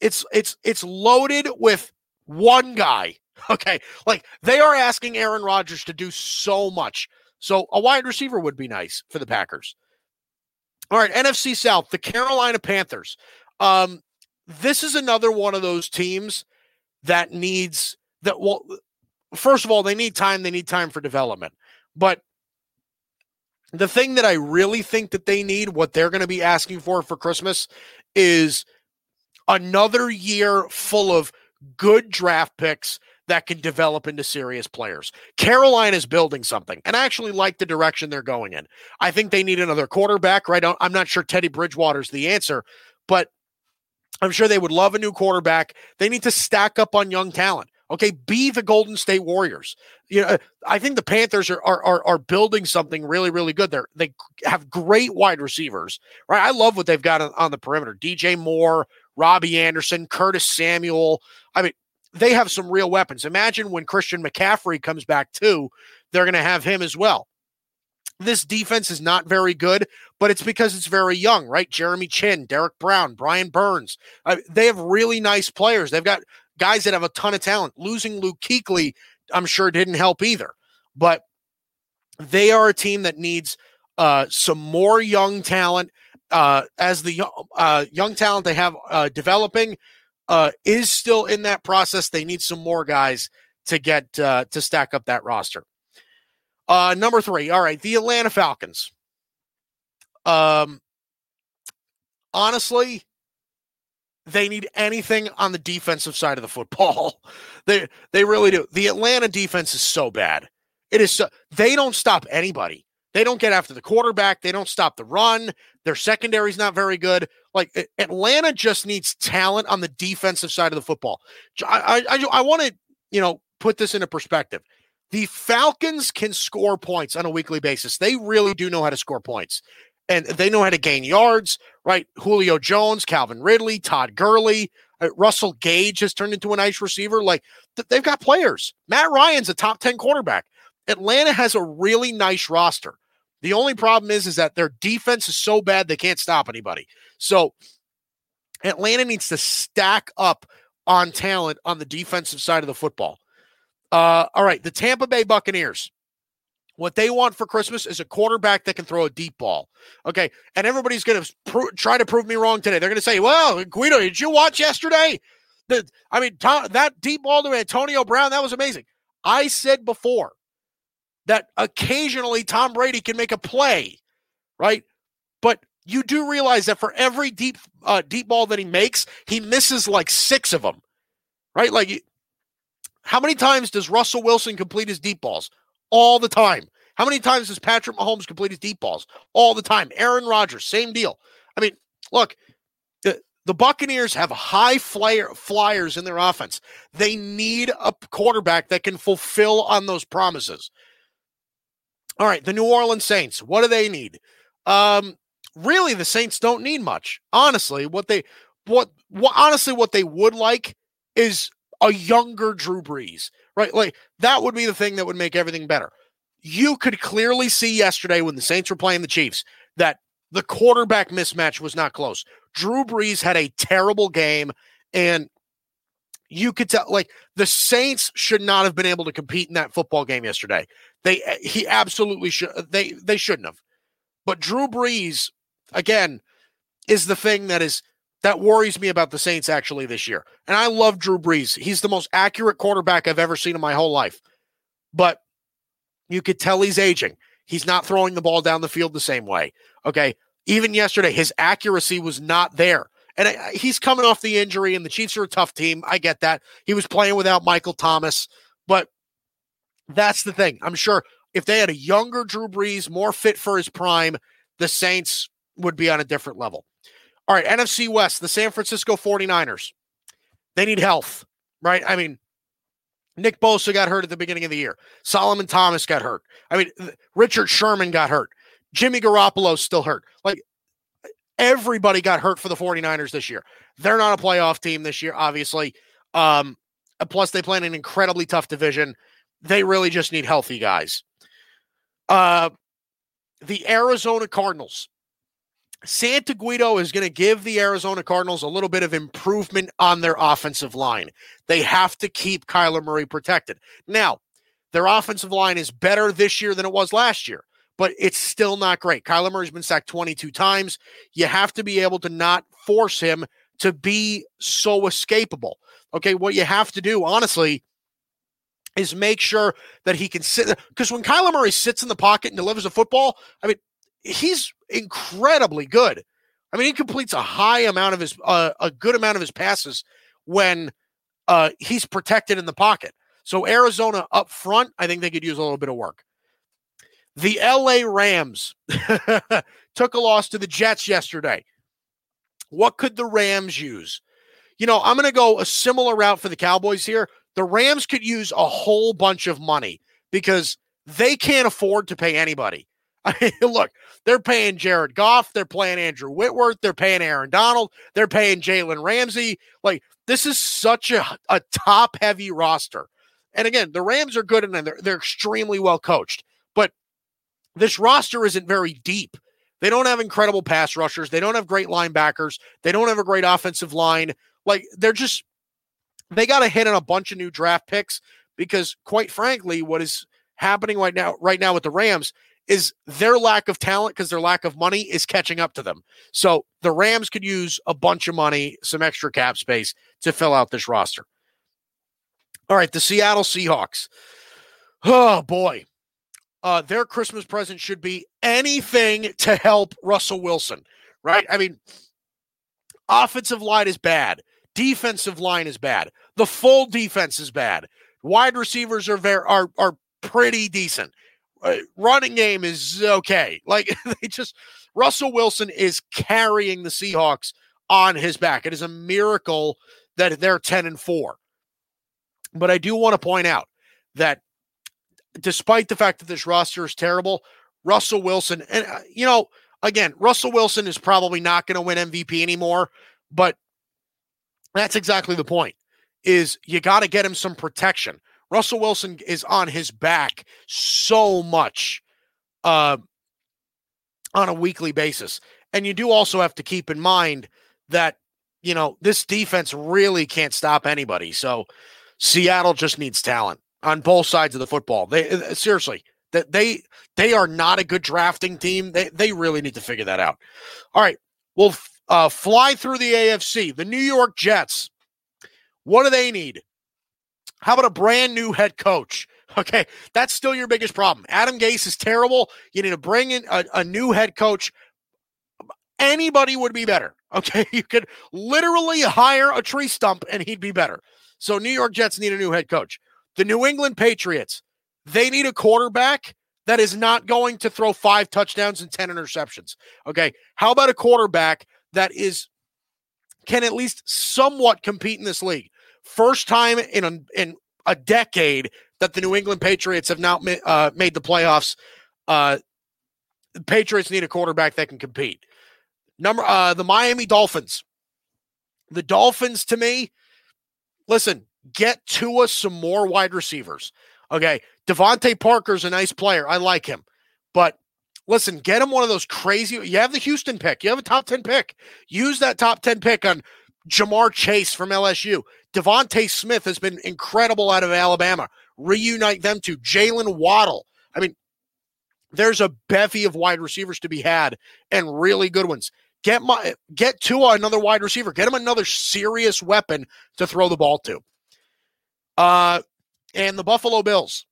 it's it's it's loaded with one guy. Okay. Like they are asking Aaron Rodgers to do so much. So a wide receiver would be nice for the Packers. All right, NFC South, the Carolina Panthers. Um, this is another one of those teams that needs that well first of all, they need time, they need time for development. But the thing that I really think that they need, what they're going to be asking for for Christmas is another year full of good draft picks that can develop into serious players. Carolina is building something, and I actually like the direction they're going in. I think they need another quarterback, right? I'm not sure Teddy Bridgewater's the answer, but I'm sure they would love a new quarterback. They need to stack up on young talent. Okay, be the Golden State Warriors. You know, I think the Panthers are are are, are building something really really good. They they have great wide receivers, right? I love what they've got on, on the perimeter. DJ Moore, Robbie Anderson, Curtis Samuel. I mean, they have some real weapons. Imagine when Christian McCaffrey comes back too, they're going to have him as well. This defense is not very good, but it's because it's very young, right? Jeremy Chinn, Derrick Brown, Brian Burns. Uh, they have really nice players. They've got guys that have a ton of talent. Losing Luke Kuechly, I'm sure, didn't help either. But they are a team that needs uh, some more young talent uh, as the uh, young talent they have uh, developing uh, is still in that process. They need some more guys to get uh, to stack up that roster. Uh, number three, all right, the Atlanta Falcons. Um, honestly, they need anything on the defensive side of the football. they they really do. The Atlanta defense is so bad. It is so they don't stop anybody. They don't get after the quarterback. They don't stop the run. Their secondary is not very good. Like Atlanta just needs talent on the defensive side of the football. I I, I want to you know put this into perspective. The Falcons can score points on a weekly basis. They really do know how to score points, and they know how to gain yards. Right? Julio Jones, Calvin Ridley, Todd Gurley, uh, Russell Gage has turned into a nice receiver. Like th- they've got players. Matt Ryan's a top ten quarterback. Atlanta has a really nice roster. The only problem is, is that their defense is so bad they can't stop anybody. So Atlanta needs to stack up on talent on the defensive side of the football. Uh, all right, the Tampa Bay Buccaneers. What they want for Christmas is a quarterback that can throw a deep ball. Okay, and everybody's going to try to prove me wrong today. They're going to say, "Well, Guido, did you watch yesterday? The, I mean, that deep ball to Antonio Brown that was amazing." I said before that occasionally Tom Brady can make a play, right? But you do realize that for every deep uh, deep ball that he makes, he misses like six of them, right? Like, how many times does Russell Wilson complete his deep balls? All the time. How many times does Patrick Mahomes complete his deep balls? All the time. Aaron Rodgers, same deal. I mean, look, the, the Buccaneers have high flyer, flyers in their offense. They need a quarterback that can fulfill on those promises. All right, the New Orleans Saints. What do they need? Um, really, the Saints don't need much. Honestly, what they what, what honestly what they would like is a younger Drew Brees, right? Like that would be the thing that would make everything better. You could clearly see yesterday when the Saints were playing the Chiefs that the quarterback mismatch was not close. Drew Brees had a terrible game, and you could tell like the Saints should not have been able to compete in that football game yesterday. They eh, he absolutely should they they shouldn't have. But Drew Brees again is the thing that is that worries me about the Saints actually this year. And I love Drew Brees. He's the most accurate quarterback I've ever seen in my whole life. But you could tell he's aging. He's not throwing the ball down the field the same way. Okay. Even yesterday, his accuracy was not there. And I, he's coming off the injury, and the Chiefs are a tough team. I get that. He was playing without Michael Thomas, but that's the thing. I'm sure if they had a younger Drew Brees, more fit for his prime, the Saints would be on a different level. All right, NFC West, the San Francisco 49ers. They need health, right? I mean, Nick Bosa got hurt at the beginning of the year. Solomon Thomas got hurt. I mean, Richard Sherman got hurt. Jimmy Garoppolo's still hurt. Like everybody got hurt for the 49ers this year. They're not a playoff team this year, obviously. Um, plus, they play in an incredibly tough division. They really just need healthy guys. Uh, the Arizona Cardinals. Santa Guido is going to give the Arizona Cardinals a little bit of improvement on their offensive line. They have to keep Kyler Murray protected. Now, their offensive line is better this year than it was last year, but it's still not great. Kyler Murray's been sacked 22 times. You have to be able to not force him to be so escapable. Okay, what you have to do, honestly, is make sure that he can sit because when Kyler Murray sits in the pocket and delivers a football, I mean, he's incredibly good. I mean, he completes a high amount of his, uh, a good amount of his passes when uh, he's protected in the pocket. So Arizona up front, I think they could use a little bit of work. The LA Rams took a loss to the Jets yesterday. What could the Rams use? You know, I'm going to go a similar route for the Cowboys here. The Rams could use a whole bunch of money because they can't afford to pay anybody. I mean, look, they're paying Jared Goff, they're paying Andrew Whitworth, they're paying Aaron Donald, they're paying Jalen Ramsey. Like, this is such a, a top heavy roster. And again, the Rams are good and they're, they're extremely well coached, this roster isn't very deep. They don't have incredible pass rushers. They don't have great linebackers. They don't have a great offensive line. Like, they're just, they got to hit on a bunch of new draft picks because, quite frankly, what is happening right now, right now with the Rams is their lack of talent because their lack of money is catching up to them. So the Rams could use a bunch of money, some extra cap space to fill out this roster. All right, the Seattle Seahawks. Oh boy. Uh, their Christmas present should be anything to help Russell Wilson, right? I mean, offensive line is bad, defensive line is bad, the full defense is bad, wide receivers are very are are pretty decent uh, running game is okay. Like they just Russell Wilson is carrying the Seahawks on his back. It is a miracle that they're 10 and 4. But I do want to point out that despite the fact that this roster is terrible, Russell Wilson and uh, you know, again, Russell Wilson is probably not going to win MVP anymore, but that's exactly the point. Is you got to get him some protection. Russell Wilson is on his back so much uh, on a weekly basis. And you do also have to keep in mind that, you know, this defense really can't stop anybody. So Seattle just needs talent on both sides of the football. They uh, seriously, that they they are not a good drafting team. They they really need to figure that out. All right, we'll uh, fly through the AFC. The New York Jets. What do they need? How about a brand new head coach? Okay, that's still your biggest problem. Adam Gase is terrible. You need to bring in a, a new head coach. Anybody would be better. Okay, you could literally hire a tree stump and he'd be better. So, New York Jets need a new head coach. The New England Patriots, they need a quarterback that is not going to throw five touchdowns and 10 interceptions. Okay, how about a quarterback that is can at least somewhat compete in this league? First time in a, in a decade that the New England Patriots have now uh, made the playoffs. Uh, the Patriots need a quarterback that can compete. Number uh, the Miami Dolphins. The Dolphins, to me, listen, get to us some more wide receivers. Okay, DeVante Parker's a nice player. I like him, but listen, get him one of those crazy. You have the Houston pick. You have a top ten pick. Use that top ten pick on Ja'Marr Chase from LSU. DeVonta Smith has been incredible out of Alabama. Reunite them to Jaylen Waddle. I mean, there's a bevy of wide receivers to be had and really good ones. Get my get to another wide receiver. Get him another serious weapon to throw the ball to. Uh, and the Buffalo Bills.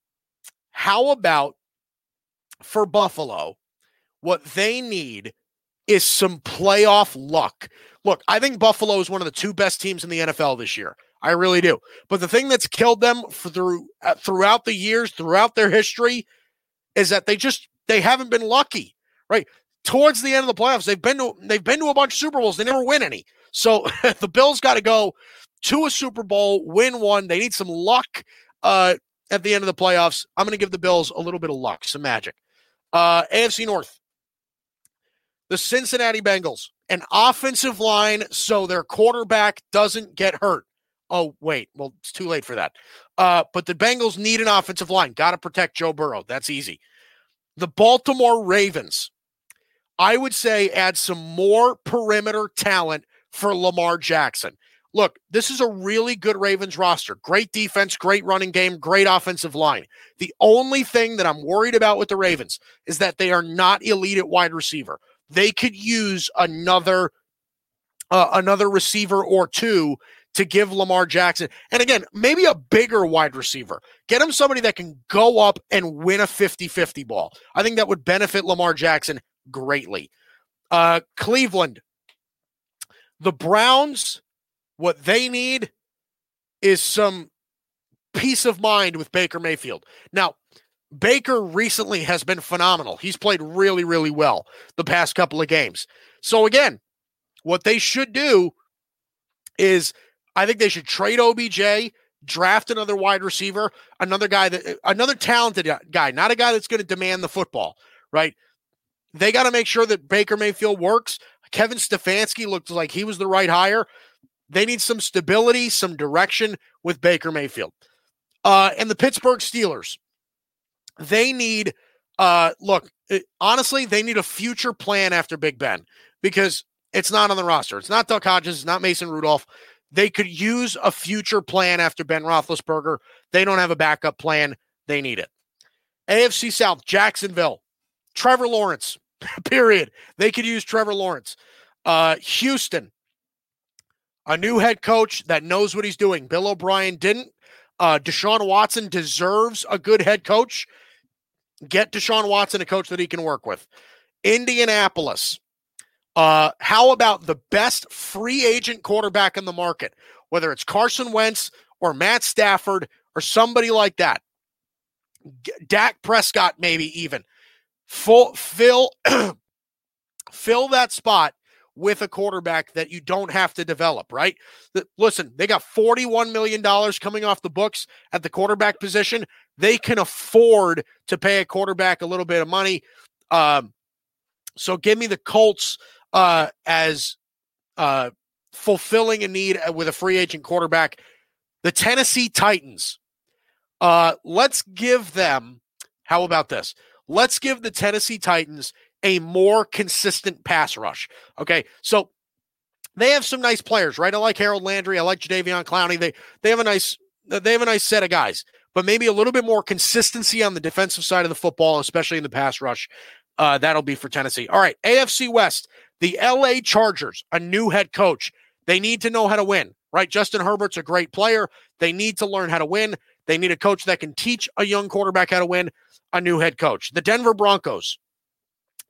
How about for Buffalo? What they need is some playoff luck. Look, I think Buffalo is one of the two best teams in the NFL this year. I really do. But the thing that's killed them through uh, throughout the years, throughout their history, is that they just they haven't been lucky, right? Towards the end of the playoffs, they've been to they've been to a bunch of Super Bowls, they never win any. So the Bills got to go to a Super Bowl, win one. They need some luck uh, at the end of the playoffs. I'm going to give the Bills a little bit of luck, some magic. Uh, AFC North, the Cincinnati Bengals, an offensive line so their quarterback doesn't get hurt. Oh, wait. Well, it's too late for that. Uh, but the Bengals need an offensive line. Got to protect Joe Burrow. That's easy. The Baltimore Ravens, I would say, add some more perimeter talent for Lamar Jackson. Look, this is a really good Ravens roster. Great defense, great running game, great offensive line. The only thing that I'm worried about with the Ravens is that they are not elite at wide receiver. They could use another uh, another receiver or two to give Lamar Jackson. And again, maybe a bigger wide receiver. Get him somebody that can go up and win a 50-50 ball. I think that would benefit Lamar Jackson greatly. Uh, Cleveland, the Browns, what they need is some peace of mind with Baker Mayfield. Now, Baker recently has been phenomenal. He's played really, really well the past couple of games. So, again, what they should do is I think they should trade OBJ, draft another wide receiver, another guy that, another talented guy, not a guy that's going to demand the football, right? They got to make sure that Baker Mayfield works. Kevin Stefanski looked like he was the right hire. They need some stability, some direction with Baker Mayfield. Uh, and the Pittsburgh Steelers, they need, uh, look, it, honestly, they need a future plan after Big Ben because it's not on the roster. It's not Duck Hodges, it's not Mason Rudolph. They could use a future plan after Ben Roethlisberger. They don't have a backup plan. They need it. AFC South, Jacksonville, Trevor Lawrence, period. They could use Trevor Lawrence. Uh, Houston, a new head coach that knows what he's doing. Bill O'Brien didn't. Uh, Deshaun Watson deserves a good head coach. Get Deshaun Watson a coach that he can work with. Indianapolis. Uh, how about the best free agent quarterback in the market, whether it's Carson Wentz or Matt Stafford or somebody like that? G- Dak Prescott, maybe even. Full, fill, fill that spot with a quarterback that you don't have to develop, right? Listen, they got $41 million coming off the books at the quarterback position. They can afford to pay a quarterback a little bit of money. Um, so give me the Colts uh, as uh, fulfilling a need uh, with a free agent quarterback. The Tennessee Titans. Uh, let's give them, how about this? Let's give the Tennessee Titans a more consistent pass rush. Okay. So they have some nice players, right? I like Harold Landry. I like Jadeveon Clowney. They they have a nice they have a nice set of guys, but maybe a little bit more consistency on the defensive side of the football, especially in the pass rush. Uh, that'll be for Tennessee. All right, AFC West, the LA Chargers, a new head coach. They need to know how to win, right? Justin Herbert's a great player. They need to learn how to win. They need a coach that can teach a young quarterback how to win, a new head coach. The Denver Broncos,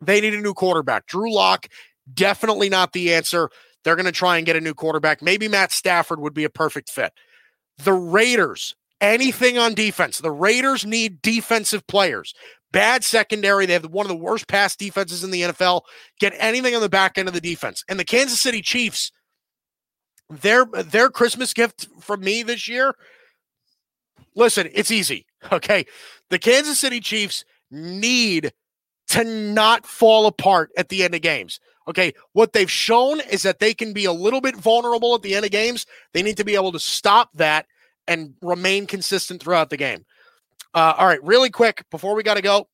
they need a new quarterback. Drew Lock, definitely not the answer. They're going to try and get a new quarterback. Maybe Matt Stafford would be a perfect fit. The Raiders, anything on defense. The Raiders need defensive players. Bad secondary. They have one of the worst pass defenses in the NFL. Get anything on the back end of the defense. And the Kansas City Chiefs, their their Christmas gift from me this year. Listen, it's easy. Okay. The Kansas City Chiefs need to not fall apart at the end of games. Okay. What they've shown is that they can be a little bit vulnerable at the end of games. They need to be able to stop that and remain consistent throughout the game. Uh, all right. Really quick before we got to go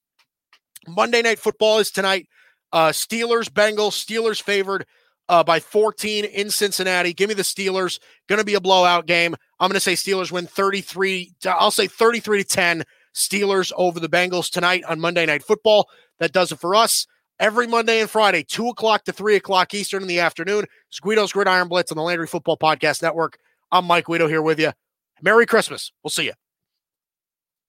Monday Night Football is tonight. Uh, Steelers, Bengals, Steelers favored uh, by 14 in Cincinnati. Give me the Steelers. Going to be a blowout game. I'm going to say Steelers win 33. I'll say 33 to 10. Steelers over the Bengals tonight on Monday Night Football. That does it for us. Every Monday and Friday, 2 o'clock to 3 o'clock Eastern in the afternoon. It's Guido's Gridiron Blitz on the Landry Football Podcast Network. I'm Mike Guido here with you. Merry Christmas. We'll see you.